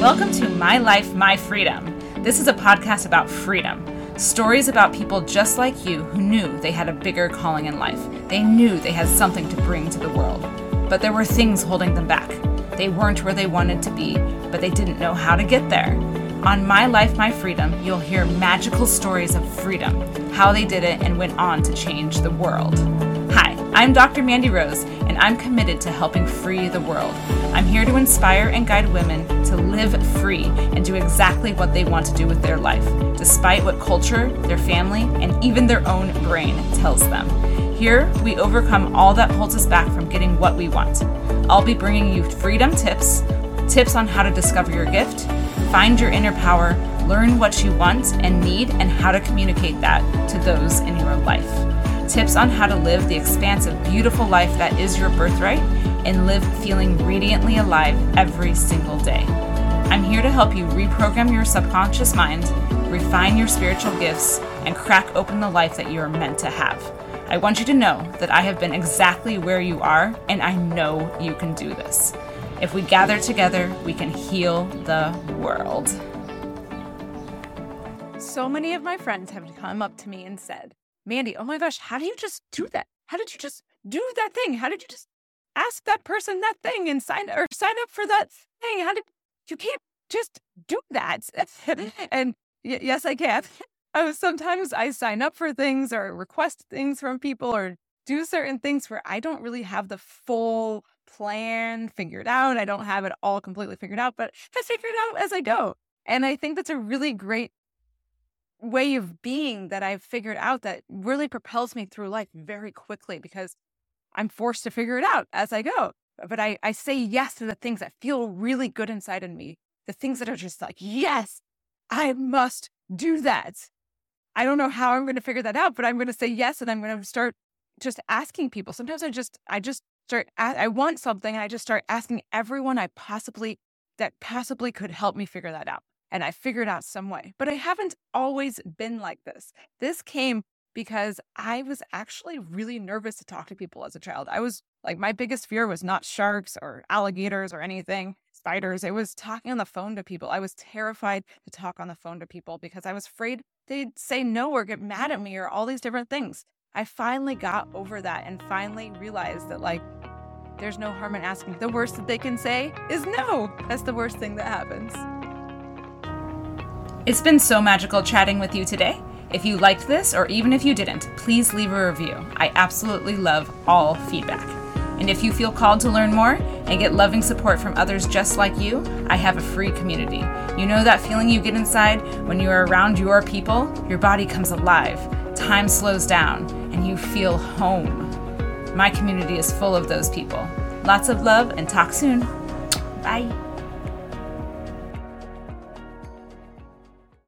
Welcome to My Life, My Freedom. This is a podcast about freedom. Stories about people just like you who knew they had a bigger calling in life. They knew they had something to bring to the world. But there were things holding them back. They weren't where they wanted to be, but they didn't know how to get there. On My Life, My Freedom, you'll hear magical stories of freedom, how they did it, and went on to change the world. I'm Dr. Mandi Rose, and I'm committed to helping free the world. I'm here to inspire and guide women to live free and do exactly what they want to do with their life, despite what culture, their family, and even their own brain tells them. Here, we overcome all that holds us back from getting what we want. I'll be bringing you freedom tips, tips on how to discover your gift, find your inner power, learn what you want and need, and how to communicate that to those in your life. Tips on how to live the expansive, beautiful life that is your birthright and live feeling radiantly alive every single day. I'm here to help you reprogram your subconscious mind, refine your spiritual gifts, and crack open the life that you are meant to have. I want you to know that I have been exactly where you are, and I know you can do this. If we gather together, we can heal the world. So many of my friends have come up to me and said, Mandi, oh my gosh, how do you just do that? How did you just do that thing? How did you just ask that person that thing and sign or sign up for that thing? How did you can't just do that? Mm. and y- yes, I can. Oh, sometimes I sign up for things or request things from people or do certain things where I don't really have the full plan figured out. I don't have it all completely figured out, but I figure it out as I go. And I think that's a really great way of being that I've figured out that really propels me through life very quickly because I'm forced to figure it out as I go. But I, I say yes to the things that feel really good inside of me, the things that are just like, yes, I must do that. I don't know how I'm going to figure that out, but I'm going to say yes and I'm going to start just asking people. Sometimes I just, I just start, I want something and I just start asking everyone I possibly, that possibly could help me figure that out and I figured out some way. But I haven't always been like this. This came because I was actually really nervous to talk to people as a child. I was like, my biggest fear was not sharks or alligators or anything, spiders. It was talking on the phone to people. I was terrified to talk on the phone to people because I was afraid they'd say no or get mad at me or all these different things. I finally got over that and finally realized that, like, there's no harm in asking. The worst that they can say is no. That's the worst thing that happens. It's been so magical chatting with you today. If you liked this, or even if you didn't, please leave a review. I absolutely love all feedback. And if you feel called to learn more and get loving support from others just like you, I have a free community. You know that feeling you get inside when you are around your people? Your body comes alive, time slows down, and you feel home. My community is full of those people. Lots of love and talk soon. Bye.